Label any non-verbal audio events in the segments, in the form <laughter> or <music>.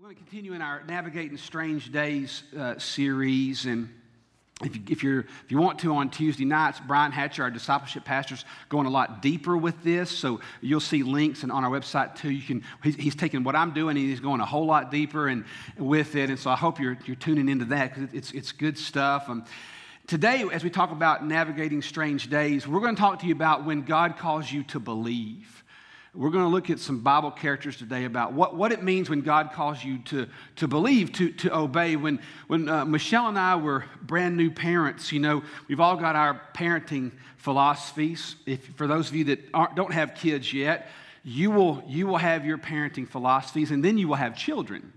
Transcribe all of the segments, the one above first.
We're going to continue in our Navigating Strange Days uh, series. And if you, if, you're, if you want to, on Tuesday nights, Brian Hatcher, our discipleship pastor, is going a lot deeper with this. So you'll see links and on our website too. You can, he's, he's taking what I'm doing and he's going a whole lot deeper and, with it. And so I hope you're, you're tuning into that because it's, it's good stuff. Um, today, as we talk about navigating strange days, we're going to talk to you about when God calls you to believe. We're going to look at some Bible characters today about what, what it means when God calls you to, to believe, to, to obey. When, when uh, Michelle and I were brand new parents, you know, we've all got our parenting philosophies. If, for those of you that don't have kids yet, you will, you will have your parenting philosophies, and then you will have children.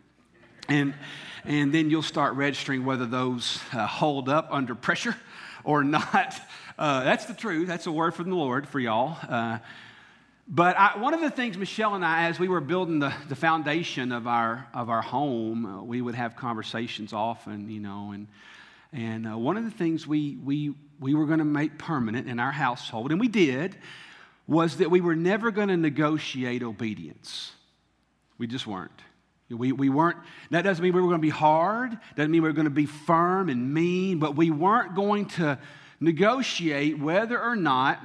And, and then you'll start registering whether those uh, hold up under pressure or <laughs> not. Uh, that's the truth. That's a word from the Lord for y'all. But I, one of the things Michelle and I, as we were building the, the foundation of our, of our home, uh, we would have conversations often, you know, and, and uh, one of the things we, we, we were going to make permanent in our household, and we did, was that we were never going to negotiate obedience. We just weren't. We, we weren't, that doesn't mean we were going to be hard, doesn't mean we were going to be firm and mean, but we weren't going to negotiate whether or not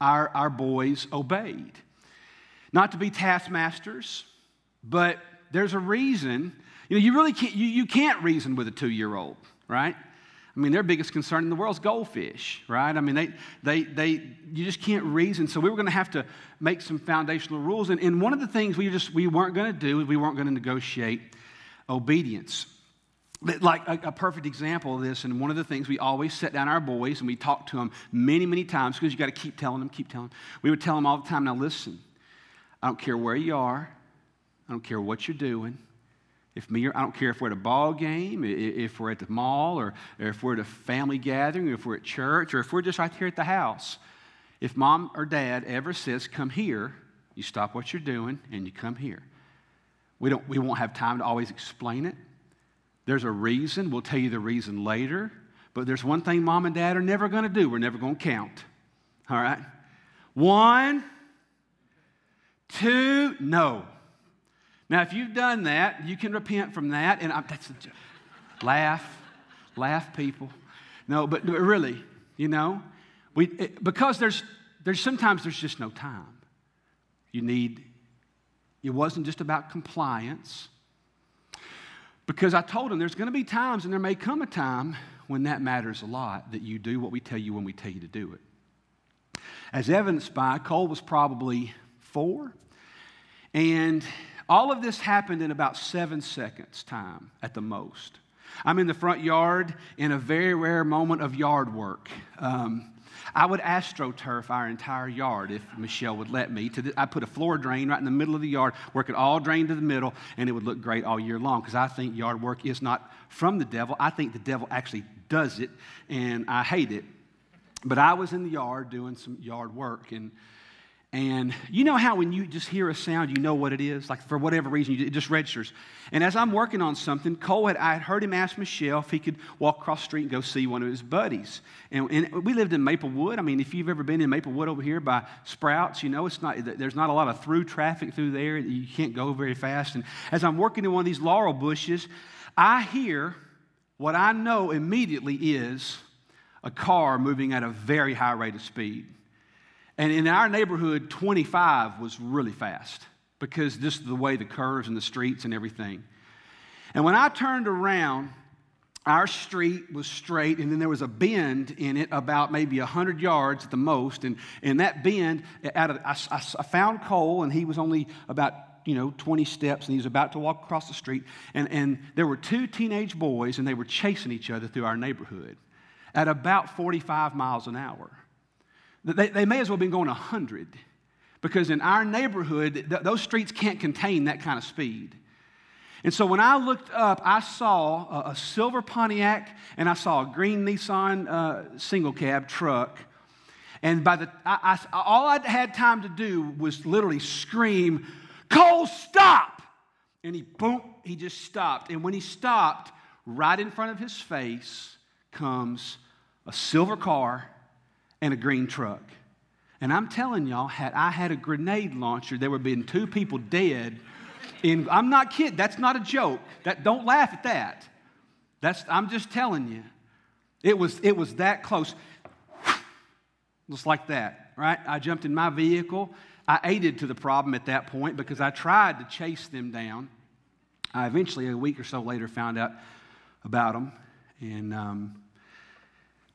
our, our boys obeyed. Not to be taskmasters, but there's a reason. You know, you really can't, you, you can't reason with a two year old, right? I mean, their biggest concern in the world is goldfish, right? I mean, they, they, they, you just can't reason. So we were going to have to make some foundational rules. And, and one of the things we just we weren't going to do is we weren't going to negotiate obedience like a, a, perfect example of this, and one of the things we always set down our boys and we talk to them many, many times because you got to keep telling them, keep telling them. We would tell them all the time, now listen, I don't care where you are, I don't care what you're doing. If me I don't care if we're at a ball game, if we're at the mall, or, if we're at a family gathering, if we're at church, or if we're just right here at the house. If mom or dad ever says, come here, you stop what you're doing and you come here. We, don't, we won't have time to always explain it. There's a reason. We'll tell you the reason later. But there's one thing mom and dad are never going to do we're never going to count. All right? One, two, no. Now, if you've done that, you can repent from that. And I'm, that's a, laugh, laugh, people. No, but really, you know, we, it, because there's, there's sometimes there's just no time. You need, it wasn't just about compliance. Because I told him there's going to be times, and there may come a time when that matters a lot, that you do what we tell you when we tell you to do it. As evidenced by, Cole was probably four, and all of this happened in about seven seconds' time at the most. I'm in the front yard in a very rare moment of yard work. Um, I would astroturf our entire yard if Michelle would let me. I put a floor drain right in the middle of the yard, work it all drain to the middle, and it would look great all year long because I think yard work is not from the devil. I think the devil actually does it, and I hate it. But I was in the yard doing some yard work, and and you know how when you just hear a sound, you know what it is? Like for whatever reason, it just registers. And as I'm working on something, Cole had, I had heard him ask Michelle if he could walk across the street and go see one of his buddies. And, and we lived in Maplewood. I mean, if you've ever been in Maplewood over here by Sprouts, you know it's not, there's not a lot of through traffic through there. You can't go very fast. And as I'm working in one of these laurel bushes, I hear what I know immediately is a car moving at a very high rate of speed. And in our neighborhood, 25 was really fast because is the way the curves and the streets and everything. And when I turned around, our street was straight, and then there was a bend in it about maybe 100 yards at the most. And in that bend, out of, I, I found Cole, and he was only about you know 20 steps, and he was about to walk across the street. And, and there were two teenage boys, and they were chasing each other through our neighborhood at about 45 miles an hour. They, they may as well have been going 100 because in our neighborhood, th- those streets can't contain that kind of speed. And so when I looked up, I saw a, a silver Pontiac and I saw a green Nissan uh, single cab truck. And by the I, I, all I had time to do was literally scream, "Cole, stop!" And he boom, he just stopped. And when he stopped, right in front of his face comes a silver car and a green truck. And I'm telling y'all, had I had a grenade launcher, there would have been two people dead In, I'm not kidding. That's not a joke. That, don't laugh at that. That's, I'm just telling you. It was, it was that close. Just like that, right? I jumped in my vehicle. I aided to the problem at that point because I tried to chase them down. I eventually, a week or so later, found out about them and um,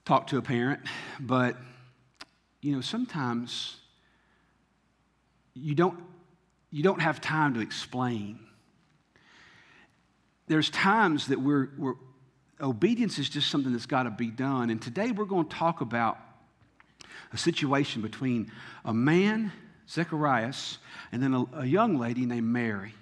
talked to a parent. But, you know, sometimes you don't, you don't have time to explain. There's times that we're, we're obedience is just something that's got to be done. And today we're going to talk about a situation between a man, Zacharias, and then a, a young lady named Mary.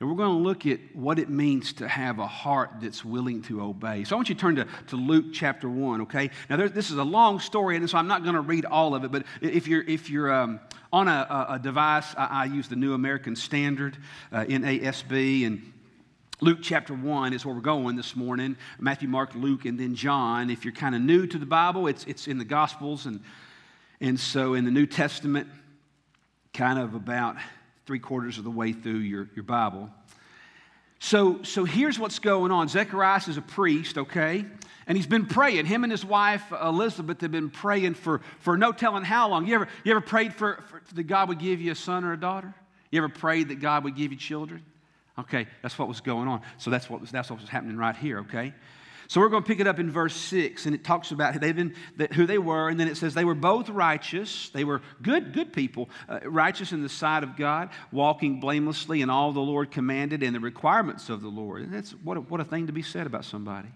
And we're going to look at what it means to have a heart that's willing to obey. So I want you to turn to, to Luke chapter 1, okay? Now, this is a long story, and so I'm not going to read all of it, but if you're, if you're um, on a, a, device, I, I, use the New American Standard, uh, NASB, and Luke chapter 1 is where we're going this morning. Matthew, Mark, Luke, and then John. If you're kind of new to the Bible, it's, it's in the Gospels. And, and so in the New Testament, kind of about three quarters of the way through your, your Bible. So, so here's what's going on. Zechariah is a priest, okay? And he's been praying. Him and his wife, uh, Elizabeth, have been praying for, for no telling how long. You ever, you ever prayed for, for that God would give you a son or a daughter? You ever prayed that God would give you children? Okay, that's what was going on. So that's what was, that's what was happening right here, okay? So we're going to pick it up in verse 6, and it talks about they've been, who they were, and then it says they were both righteous. They were good, good people, uh, righteous in the sight of God, walking blamelessly in all the Lord commanded and the requirements of the Lord. And that's what a, what a thing to be said about somebody.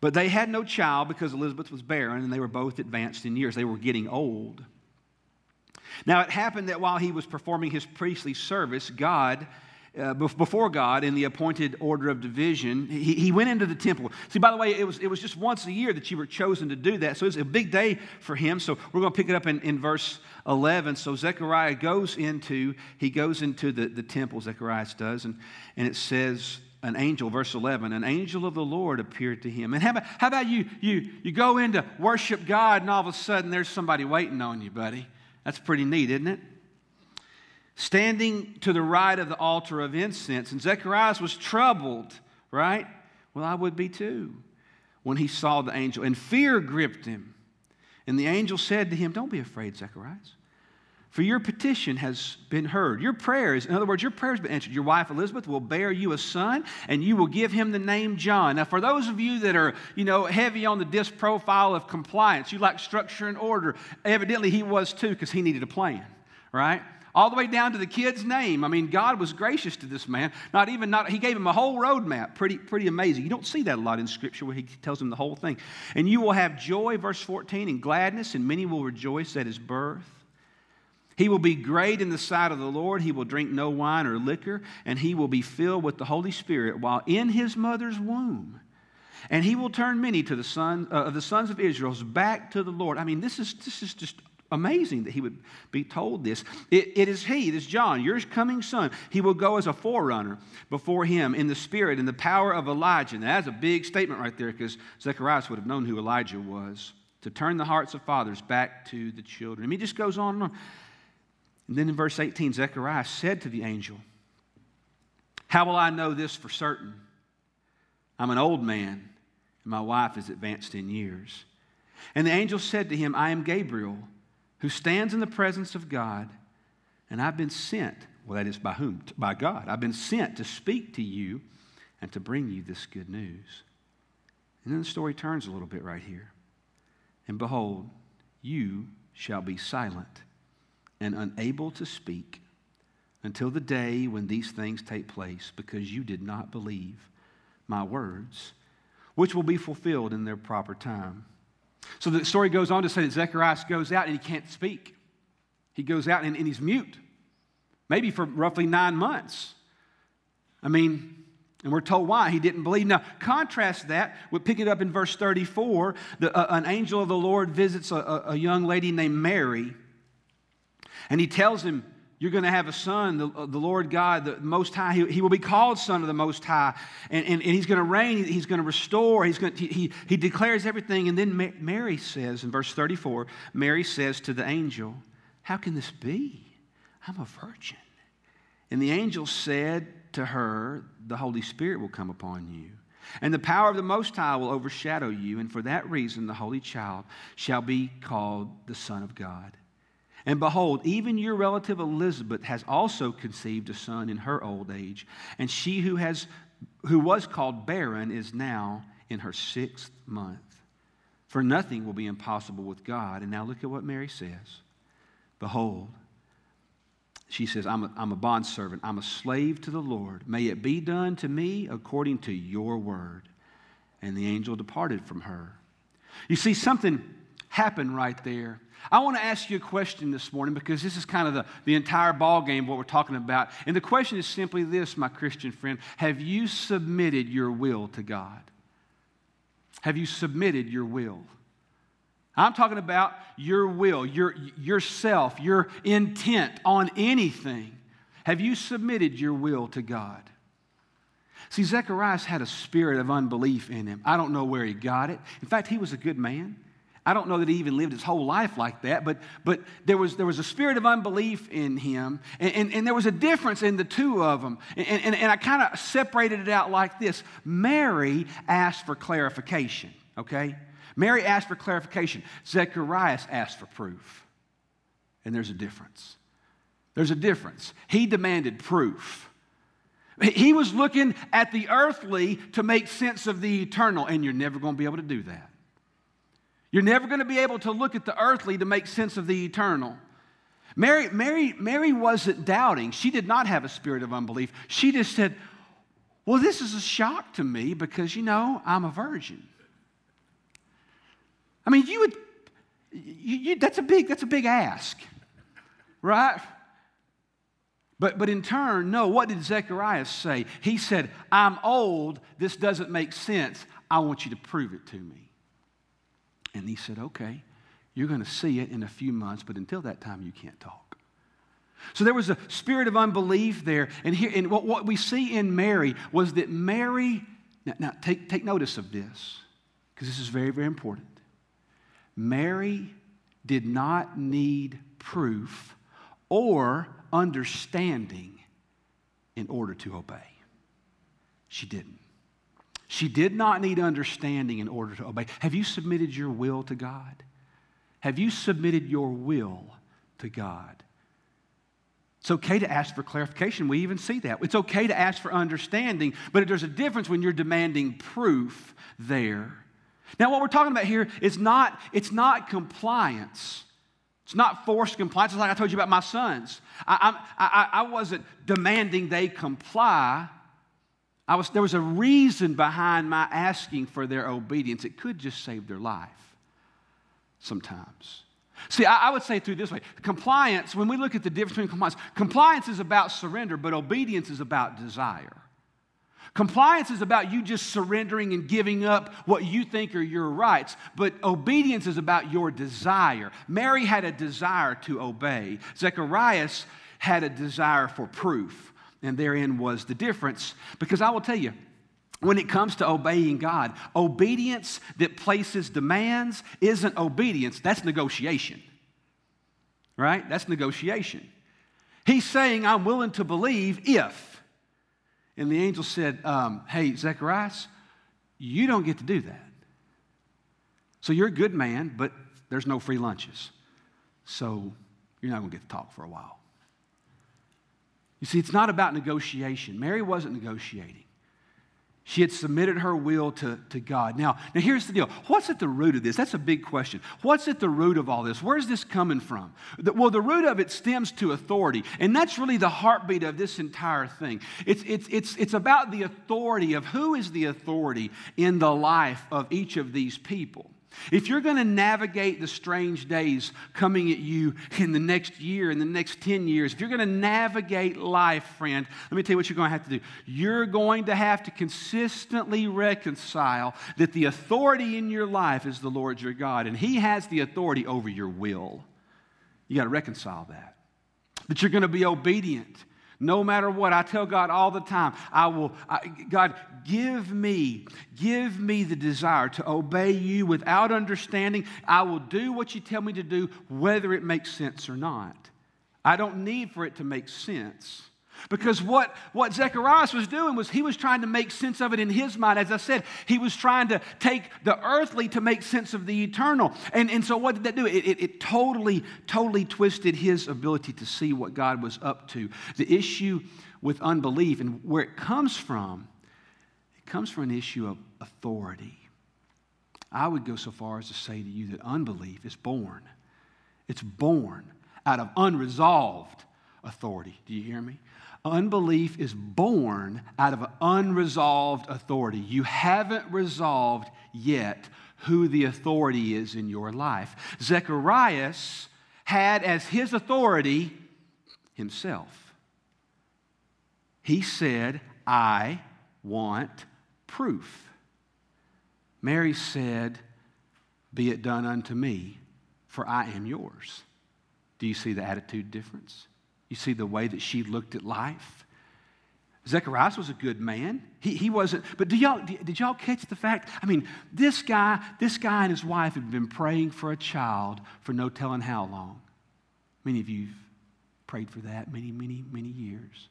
But they had no child because Elizabeth was barren, and they were both advanced in years. They were getting old. Now, it happened that while he was performing his priestly service, God uh, before God in the appointed order of division. He, he went into the temple. See, by the way, it was, it was just once a year that you were chosen to do that. So it's a big day for him. So we're going to pick it up in, in verse 11. So Zechariah goes into, he goes into the, the temple, Zechariah does, and, and it says, an angel, verse 11, an angel of the Lord appeared to him. And how about, how about you, you? You go in to worship God, and all of a sudden there's somebody waiting on you, buddy. That's pretty neat, isn't it? Standing to the right of the altar of incense. And Zechariah was troubled, right? Well, I would be too when he saw the angel. And fear gripped him. And the angel said to him, Don't be afraid, Zechariah, for your petition has been heard. Your prayers, in other words, your prayers been answered. Your wife Elizabeth will bear you a son, and you will give him the name John. Now, for those of you that are, you know, heavy on the disc profile of compliance, you like structure and order, evidently he was too, because he needed a plan, right? All the way down to the kid's name. I mean, God was gracious to this man. Not even not he gave him a whole roadmap. Pretty pretty amazing. You don't see that a lot in Scripture where he tells him the whole thing. And you will have joy, verse 14, and gladness, and many will rejoice at his birth. He will be great in the sight of the Lord. He will drink no wine or liquor, and he will be filled with the Holy Spirit while in his mother's womb. And he will turn many to the son uh, of the sons of Israel's back to the Lord. I mean, this is this is just amazing that he would be told this. it, it is he, this John, your coming son. He will go as a forerunner before him in the spirit and the power of Elijah. Now, that's a big statement right there because Zechariah would have known who Elijah was to turn the hearts of fathers back to the children. Mean, he just goes on and on. And then in verse 18, Zechariah said to the angel, How will I know this for certain? I'm an old man, and my wife is advanced in years. And the angel said to him, I am Gabriel who stands in the presence of God, and I've been sent. Well, that is by whom? By God. I've been sent to speak to you and to bring you this good news. And then the story turns a little bit right here. And behold, you shall be silent and unable to speak until the day when these things take place, because you did not believe my words, which will be fulfilled in their proper time. So the story goes on to say that Zechariah goes out and he can't speak. He goes out and, and he's mute, maybe for roughly nine months. I mean, and we're told why he didn't believe. Now, contrast that. We pick it up in verse 34. The, uh, an angel of the Lord visits a, a, young lady named Mary, and he tells him, you're going to have a son, the, uh, the Lord God, the Most High. He, he, will be called Son of the Most High. And, and, and he's going to reign, he's going to restore, he's going to, he, he declares everything. And then Mary says, in verse 34, Mary says to the angel, How can this be? I'm a virgin. And the angel said to her, The Holy Spirit will come upon you. And the power of the Most High will overshadow you, and for that reason the Holy Child shall be called the Son of God. And behold, even your relative Elizabeth has also conceived a son in her old age, and she who, has, who was called barren is now in her sixth month. For nothing will be impossible with God. And now look at what Mary says Behold, she says, I'm a, I'm a bondservant. I'm a slave to the Lord. May it be done to me according to your word. And the angel departed from her. You see, something happened right there. I want to ask you a question this morning because this is kind of the, the entire ball game, what we're talking about. And the question is simply this, my Christian friend Have you submitted your will to God? Have you submitted your will? I'm talking about your will, your yourself, your intent on anything. Have you submitted your will to God? See, Zacharias had a spirit of unbelief in him. I don't know where he got it. In fact, he was a good man. I don't know that he even lived his whole life like that, but, but there, was, there was a spirit of unbelief in him, and, and, and there was a difference in the two of them. And, and, and I kind of separated it out like this Mary asked for clarification, okay? Mary asked for clarification. Zechariah asked for proof. And there's a difference. There's a difference. He demanded proof. He was looking at the earthly to make sense of the eternal, and you're never going to be able to do that. You're never going to be able to look at the earthly to make sense of the eternal. Mary, Mary, Mary wasn't doubting. She did not have a spirit of unbelief. She just said, Well, this is a shock to me because, you know, I'm a virgin. I mean, you would, you, you, that's, a big, that's a big ask, right? But, but in turn, no, what did Zechariah say? He said, I'm old, this doesn't make sense. I want you to prove it to me. And he said, Okay, you're going to see it in a few months, but until that time, you can't talk. So there was a spirit of unbelief there. And, here, and what, what we see in Mary was that Mary, now, now take, take notice of this, because this is very, very important. Mary did not need proof or understanding in order to obey. She didn't. She did not need understanding in order to obey. Have you submitted your will to God? Have you submitted your will to God? It's okay to ask for clarification. We even see that. It's okay to ask for understanding, but there's a difference when you're demanding proof there now, what we're talking about here is not, it's not compliance. It's not forced compliance. It's like I told you about my sons. I, I, I, wasn't demanding they comply. I was, there was a reason behind my asking for their obedience. It could just save their life sometimes. See, I, I would say through this way compliance, when we look at the difference between compliance, compliance is about surrender, but obedience is about desire. Compliance is about you just surrendering and giving up what you think are your rights, but obedience is about your desire. Mary had a desire to obey, Zacharias had a desire for proof, and therein was the difference. Because I will tell you, when it comes to obeying God, obedience that places demands isn't obedience, that's negotiation. Right? That's negotiation. He's saying, I'm willing to believe if. And the angel said, um, Hey, Zacharias, you don't get to do that. So you're a good man, but there's no free lunches. So you're not going to get to talk for a while. You see, it's not about negotiation. Mary wasn't negotiating. She had submitted her will to, to God. Now, now, here's the deal. What's at the root of this? That's a big question. What's at the root of all this? Where's this coming from? The, well, the root of it stems to authority. And that's really the heartbeat of this entire thing. It's, it's, it's, it's about the authority of who is the authority in the life of each of these people. If you're going to navigate the strange days coming at you in the next year, in the next 10 years, if you're going to navigate life, friend, let me tell you what you're going to have to do. You're going to have to consistently reconcile that the authority in your life is the Lord your God, and He has the authority over your will. You got to reconcile that. That you're going to be obedient no matter what, I tell God all the time, I will, I, God, give me, give me the desire to obey you without understanding. I will do what you tell me to do, whether it makes sense or not. I don't need for it to make sense. Because what, what Zechariah was doing was he was trying to make sense of it in his mind. As I said, he was trying to take the earthly to make sense of the eternal. And, and so what did that do? It, it, it totally, totally twisted his ability to see what God was up to. The issue with unbelief and where it comes from, it comes from an issue of authority. I would go so far as to say to you that unbelief is born. It's born out of unresolved authority. Do you hear me? Unbelief is born out of unresolved authority. You haven't resolved yet who the authority is in your life. Zacharias had as his authority himself. He said, I want proof. Mary said, Be it done unto me, for I am yours. Do you see the attitude difference? You see the way that she looked at life? Zechariah was a good man. He, he wasn't, but do y'all, did y'all catch the fact? I mean, this guy, this guy and his wife had been praying for a child for no telling how long. Many of you have prayed for that many, many, many years.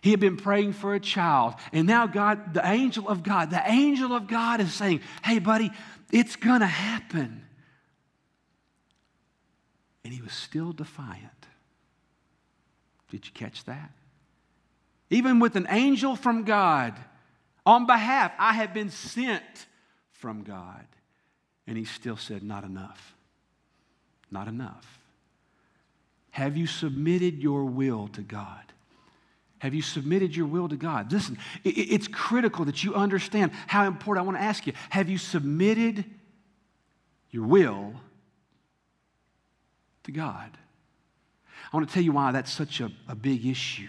He had been praying for a child, and now God, the angel of God, the angel of God is saying, Hey, buddy, it's gonna happen. And he was still defiant. Did you catch that? Even with an angel from God, on behalf, I have been sent from God. And he still said, Not enough. Not enough. Have you submitted your will to God? Have you submitted your will to God? Listen, it's critical that you understand how important. I want to ask you have you submitted your will to God? I want to tell you why that's such a, a big issue.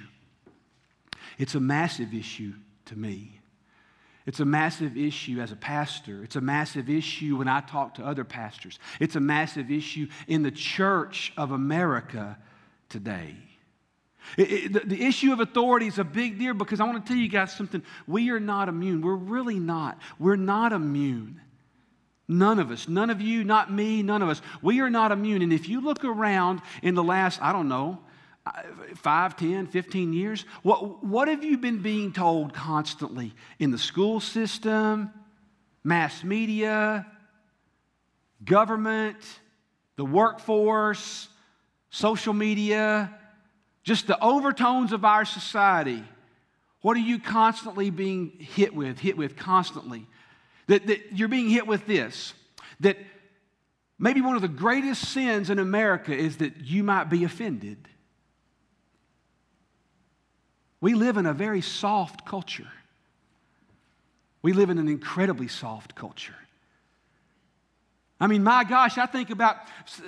It's a massive issue to me. It's a massive issue as a pastor. It's a massive issue when I talk to other pastors. It's a massive issue in the church of America today. It, it, the, the issue of authority is a big deal because I want to tell you guys something. We are not immune. We're really not. We're not immune. None of us, none of you, not me, none of us. We are not immune. And if you look around in the last, I don't know, uh, 5, 10, 15 years, what, what have you been being told constantly in the school system, mass media, government, the workforce, social media, just the overtones of our society? What are you constantly being hit with, hit with constantly? That, that you're being hit with this that maybe one of the greatest sins in America is that you might be offended. We live in a very soft culture. We live in an incredibly soft culture. I mean, my gosh, I think about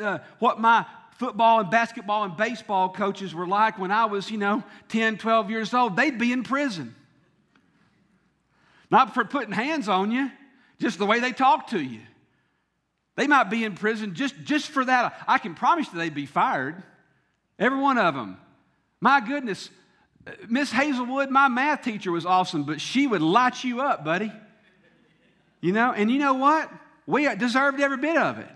uh, what my football and basketball and baseball coaches were like when I was, you know, 10, 12 years old. They'd be in prison. Not for putting hands on you, just the way they talk to you. They might be in prison just, just for that. I can promise you they'd be fired. Every one of them. My goodness, Miss Hazelwood, my math teacher was awesome, but she would light you up, buddy. You know, and you know what? We deserved every bit of it.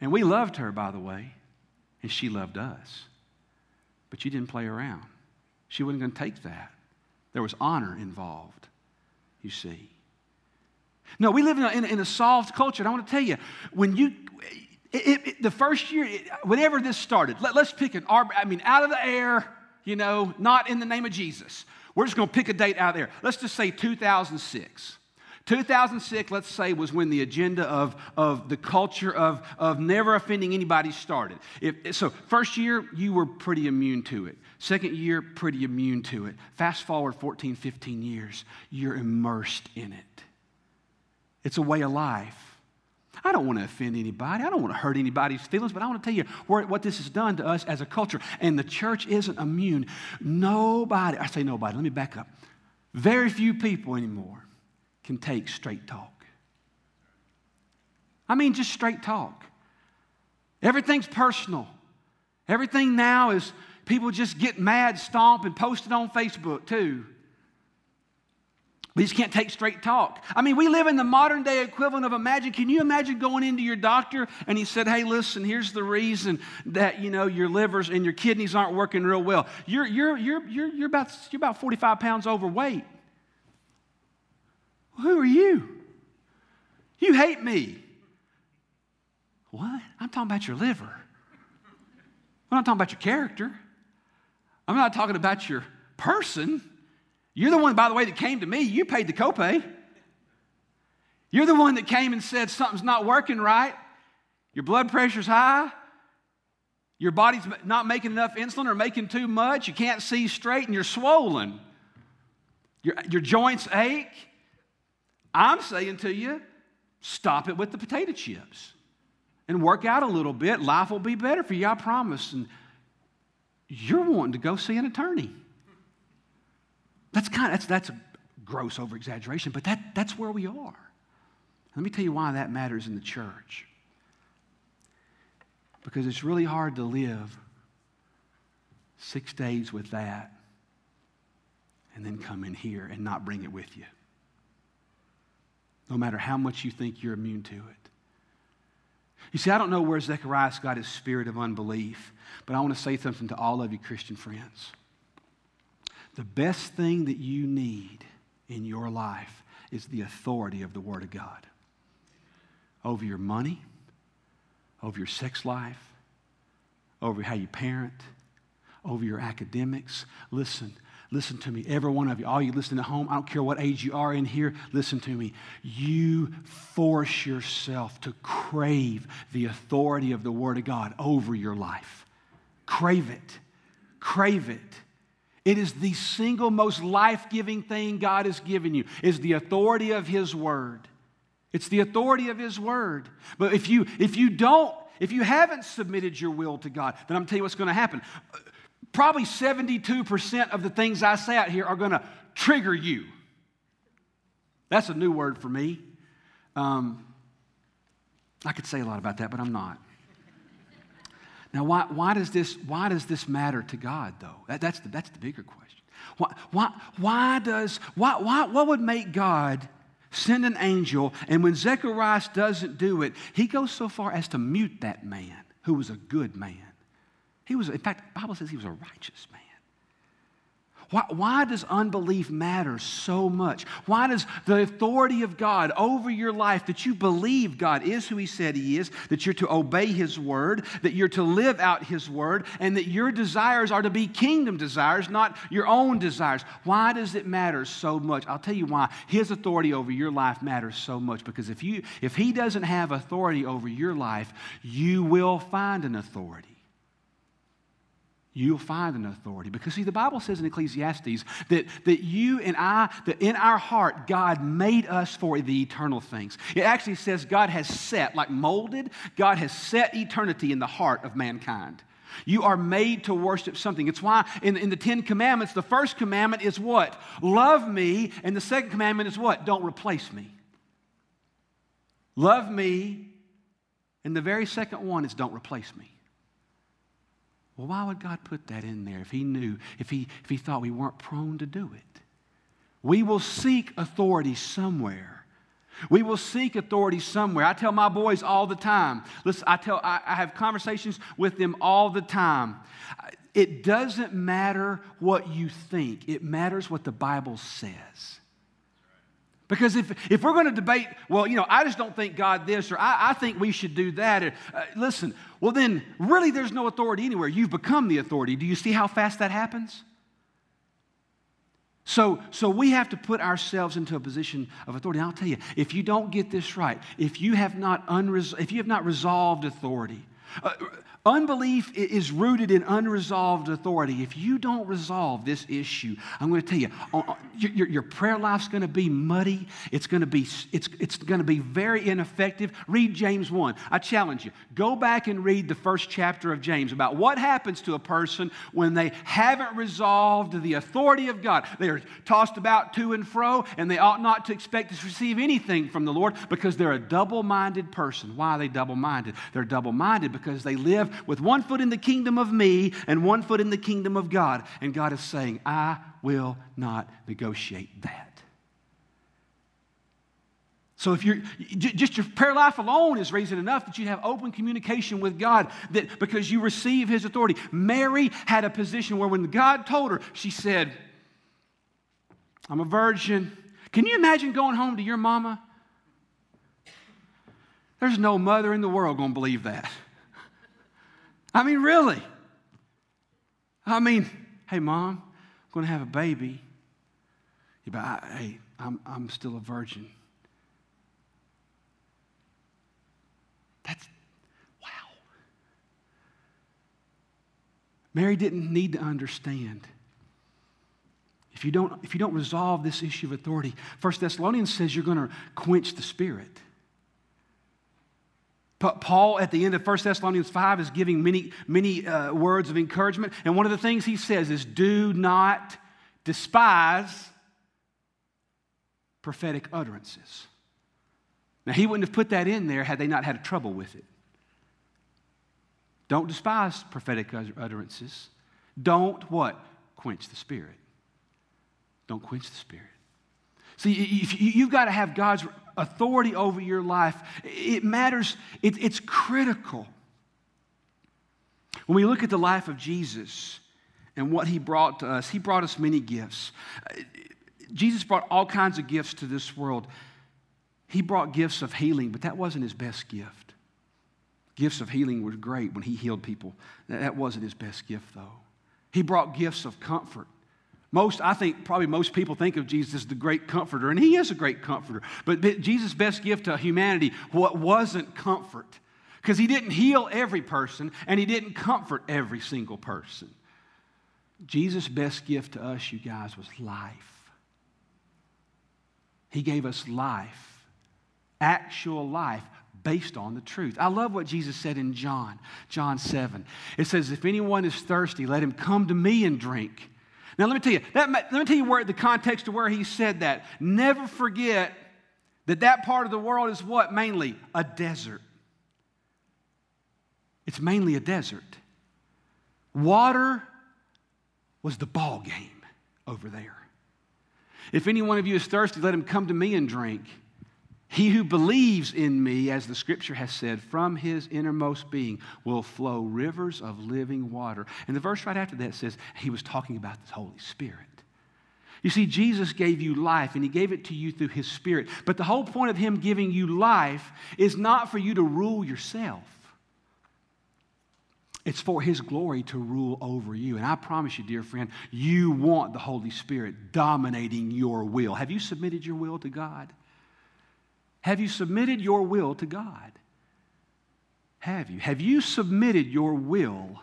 And we loved her, by the way, and she loved us. But she didn't play around. She wasn't going to take that. There was honor involved, you see. No, we live in a, in in a soft culture. And I want to tell you, when you, it, it, the first year, whenever this started, let, us pick an, I mean, out of the air, you know, not in the name of Jesus. We're just going to pick a date out there. Let's just say 2006. 2006, let's say, was when the agenda of, of the culture of, of never offending anybody started. If, so, first year, you were pretty immune to it. Second year, pretty immune to it. Fast forward 14, 15 years, you're immersed in it. It's a way of life. I don't want to offend anybody. I don't want to hurt anybody's feelings, but I want to tell you what this has done to us as a culture. And the church isn't immune. Nobody, I say nobody, let me back up. Very few people anymore can take straight talk. I mean, just straight talk. Everything's personal. Everything now is people just get mad, stomp, and post it on Facebook too. We just can't take straight talk. I mean, we live in the modern day equivalent of imagine. Can you imagine going into your doctor and he said, Hey, listen, here's the reason that you know your livers and your kidneys aren't working real well. You're, you're, you're, you're, you're, about, you're about 45 pounds overweight. Who are you? You hate me. What? I'm talking about your liver. I'm not talking about your character. I'm not talking about your person. You're the one, by the way, that came to me. You paid the copay. You're the one that came and said something's not working right. Your blood pressure's high. Your body's not making enough insulin or making too much. You can't see straight and you're swollen. Your, your joints ache. I'm saying to you, stop it with the potato chips and work out a little bit. Life will be better for you, I promise. And you're wanting to go see an attorney. That's kind of, that's, that's a gross over exaggeration, but that, that's where we are. Let me tell you why that matters in the church. Because it's really hard to live six days with that and then come in here and not bring it with you. No matter how much you think you're immune to it. You see, I don't know where Zechariah's got his spirit of unbelief, but I want to say something to all of you Christian friends. The best thing that you need in your life is the authority of the Word of God over your money, over your sex life, over how you parent, over your academics. Listen, listen to me. Every one of you, all you listening at home, I don't care what age you are in here, listen to me. You force yourself to crave the authority of the Word of God over your life. Crave it. Crave it. It is the single most life-giving thing God has given you is the authority of his word. It's the authority of his word. But if you if you don't if you haven't submitted your will to God, then I'm telling you what's going to happen. Probably 72% of the things I say out here are going to trigger you. That's a new word for me. Um, I could say a lot about that, but I'm not. Now, why, why, does, this, why does this matter to God, though? That, that's, the, that's the bigger question. Why, why, why does, why, why, what would make God send an angel, and when Zechariah doesn't do it, he goes so far as to mute that man who was a good man. He was, in fact, the Bible says he was a righteous man. Why, why, does unbelief matter so much? Why does the authority of God over your life, that you believe God is who He said He is, that you're to obey His word, that you're to live out His word, and that your desires are to be kingdom desires, not your own desires? Why does it matter so much? I'll tell you why. His authority over your life matters so much because if, you, if He doesn't have authority over your life, you will find an authority you'll find an authority. Because, see, the Bible says in Ecclesiastes that, that you and I, that in our heart, God made us for the eternal things. It actually says God has set, like molded, God has set eternity in the heart of mankind. You are made to worship something. It's why in, in the Ten Commandments, the first commandment is what? Love me. And the second commandment is what? Don't replace me. Love me. And the very second one is don't replace me. Well, why would God put that in there if He knew, if He, if he thought we weren't prone to do it? We will seek authority somewhere. We will seek authority somewhere. I tell my boys all the time. Listen, I tell I, I have conversations with them all the time. It doesn't matter what you think, it matters what the Bible says. Because if, if we're going to debate, well, you know, I just don't think God this, or I, I think we should do that, or, uh, listen, well, then really there's no authority anywhere. You've become the authority. Do you see how fast that happens? So, so we have to put ourselves into a position of authority. I'll tell you, if you don't get this right, if you have not, unres- if you have not resolved authority, uh, Unbelief is rooted in unresolved authority. If you don't resolve this issue, I'm going to tell you, uh, uh, your, prayer life's going to be muddy. It's going to be, it's, it's going to be very ineffective. Read James 1. I challenge you. Go back and read the first chapter of James about what happens to a person when they haven't resolved the authority of God. They are tossed about to and fro, and they ought not to expect to receive anything from the Lord because they're a double minded person. Why are they double minded? They're double minded because they live with one foot in the kingdom of me and one foot in the kingdom of God. And God is saying, I will not negotiate that. So if you're just your prayer life alone is reason enough that you have open communication with God that because you receive his authority. Mary had a position where when God told her, she said, I'm a virgin. Can you imagine going home to your mama? There's no mother in the world going to believe that. I mean, really. I mean, hey, mom, I'm going to have a baby. But I, hey, I'm, I'm still a virgin. That's, wow. Mary didn't need to understand. If you don't, if you don't resolve this issue of authority, First Thessalonians says you're going to quench the spirit. Paul, at the end of 1 Thessalonians 5, is giving many, many uh, words of encouragement. And one of the things he says is do not despise prophetic utterances. Now, he wouldn't have put that in there had they not had trouble with it. Don't despise prophetic utterances. Don't what? Quench the spirit. Don't quench the spirit. See, you've got to have God's authority over your life. It matters, it, it's critical. When we look at the life of Jesus and what he brought to us, he brought us many gifts. Jesus brought all kinds of gifts to this world. He brought gifts of healing, but that wasn't his best gift. Gifts of healing were great when he healed people. That wasn't his best gift, though. He brought gifts of comfort. Most, I think, probably most people think of Jesus as the great comforter, and he is a great comforter. But Jesus' best gift to humanity what wasn't comfort, because he didn't heal every person and he didn't comfort every single person. Jesus' best gift to us, you guys, was life. He gave us life, actual life, based on the truth. I love what Jesus said in John, John 7. It says, If anyone is thirsty, let him come to me and drink. Now, let me tell you, that, let me tell you where the context of where he said that. Never forget that that part of the world is what? Mainly a desert. It's mainly a desert. Water was the ball game over there. If any one of you is thirsty, let him come to me and drink. He who believes in me, as the scripture has said, from his innermost being will flow rivers of living water. And the verse right after that says he was talking about the Holy Spirit. You see, Jesus gave you life and he gave it to you through his Spirit. But the whole point of him giving you life is not for you to rule yourself. It's for His glory to rule over you. And I promise you, dear friend, you want the Holy Spirit dominating your will. Have you submitted your will to God? Have you submitted your will to God? Have you? Have you submitted your will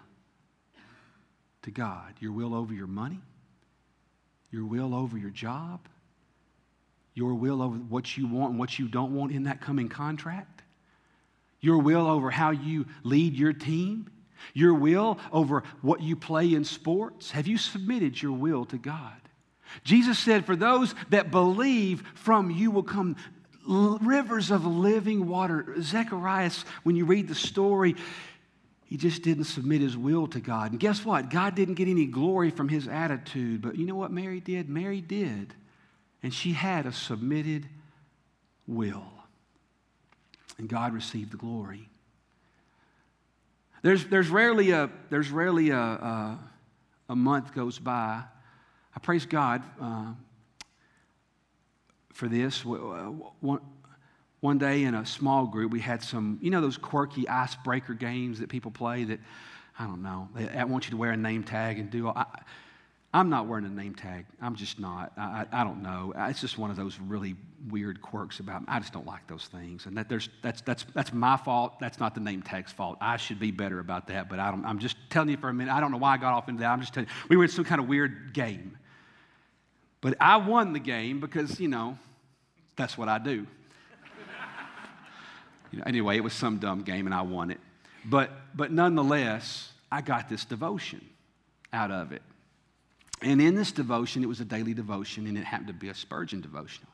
to God? Your will over your money? Your will over your job? Your will over what you want and what you don't want in that coming contract? Your will over how you lead your team? Your will over what you play in sports? Have you submitted your will to God? Jesus said, For those that believe, from you will come rivers of living water. Zechariah, when you read the story, he just didn't submit his will to God. And guess what? God didn't get any glory from his attitude. But you know what Mary did? Mary did. And she had a submitted will. And God received the glory. There's, there's rarely, a, there's rarely a, a, a month goes by. I praise God. Uh, for this. Uh, one, one day in a small group, we had some, you know, those quirky icebreaker games that people play that, I don't know, they, I want you to wear a name tag and do all. I, I'm not wearing a name tag. I'm just not. I, I, don't know. It's just one of those really weird quirks about me. I just don't like those things. And that there's, that's, that's, that's my fault. That's not the name tag's fault. I should be better about that, but I don't, I'm just telling you for a minute. I don't know why I got off into that. I'm just telling you. We were in some kind of weird game. But I won the game because, you know, that's what I do. you know, anyway, it was some dumb game and I won it. But, but nonetheless, I got this devotion out of it. And in this devotion, it was a daily devotion, and it happened to be a Spurgeon devotional.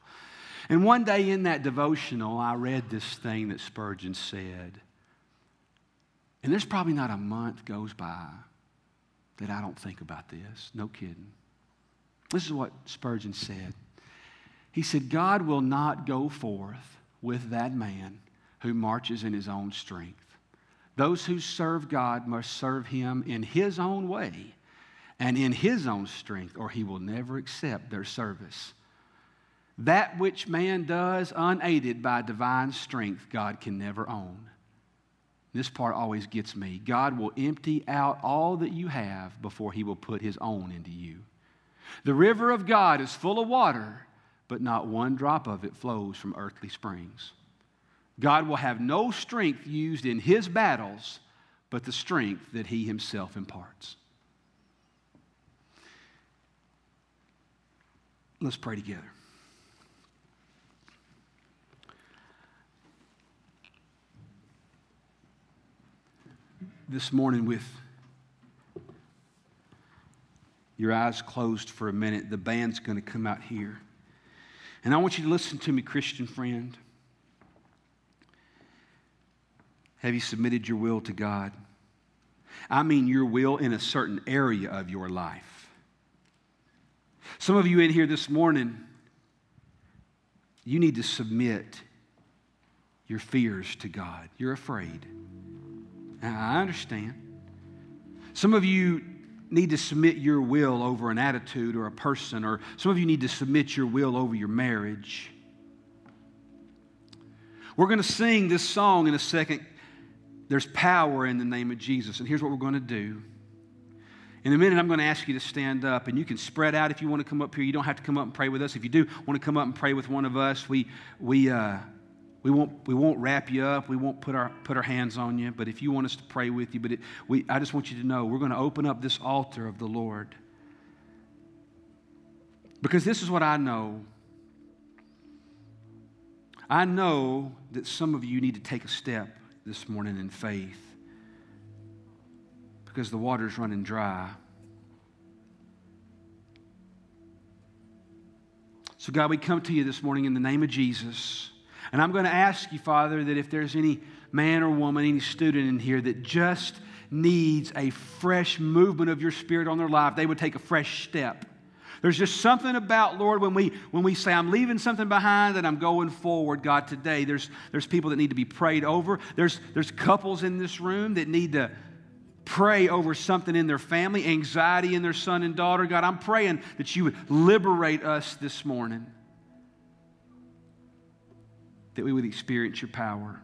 And one day in that devotional, I read this thing that Spurgeon said. And there's probably not a month goes by that I don't think about this. No kidding. This is what Spurgeon said. He said, God will not go forth with that man who marches in his own strength. Those who serve God must serve him in his own way and in his own strength, or he will never accept their service. That which man does unaided by divine strength, God can never own. This part always gets me. God will empty out all that you have before he will put his own into you. The river of God is full of water, but not one drop of it flows from earthly springs. God will have no strength used in his battles, but the strength that he himself imparts. Let's pray together. This morning, with your eyes closed for a minute, the band's going to come out here. And I want you to listen to me, Christian friend. Have you submitted your will to God? I mean, your will in a certain area of your life. Some of you in here this morning, you need to submit your fears to God. You're afraid. I understand. Some of you need to submit your will over an attitude or a person, or some of you need to submit your will over your marriage. We're going to sing this song in a second there's power in the name of Jesus. And here's what we're going to do. In a minute, I'm going to ask you to stand up, and you can spread out if you want to come up here. You don't have to come up and pray with us. If you do want to come up and pray with one of us, we, we, uh, we, won't, we won't wrap you up. We won't put our, put our hands on you. But if you want us to pray with you, but it, we, I just want you to know we're going to open up this altar of the Lord. Because this is what I know. I know that some of you need to take a step this morning in faith because the water's running dry. So, God, we come to you this morning in the name of Jesus. And I'm going to ask you, Father, that if there's any man or woman, any student in here that just needs a fresh movement of your spirit on their life, they would take a fresh step. There's just something about, Lord, when we, when we say, I'm leaving something behind and I'm going forward, God, today, there's, there's people that need to be prayed over. There's, there's couples in this room that need to pray over something in their family, anxiety in their son and daughter. God, I'm praying that you would liberate us this morning, that we would experience your power.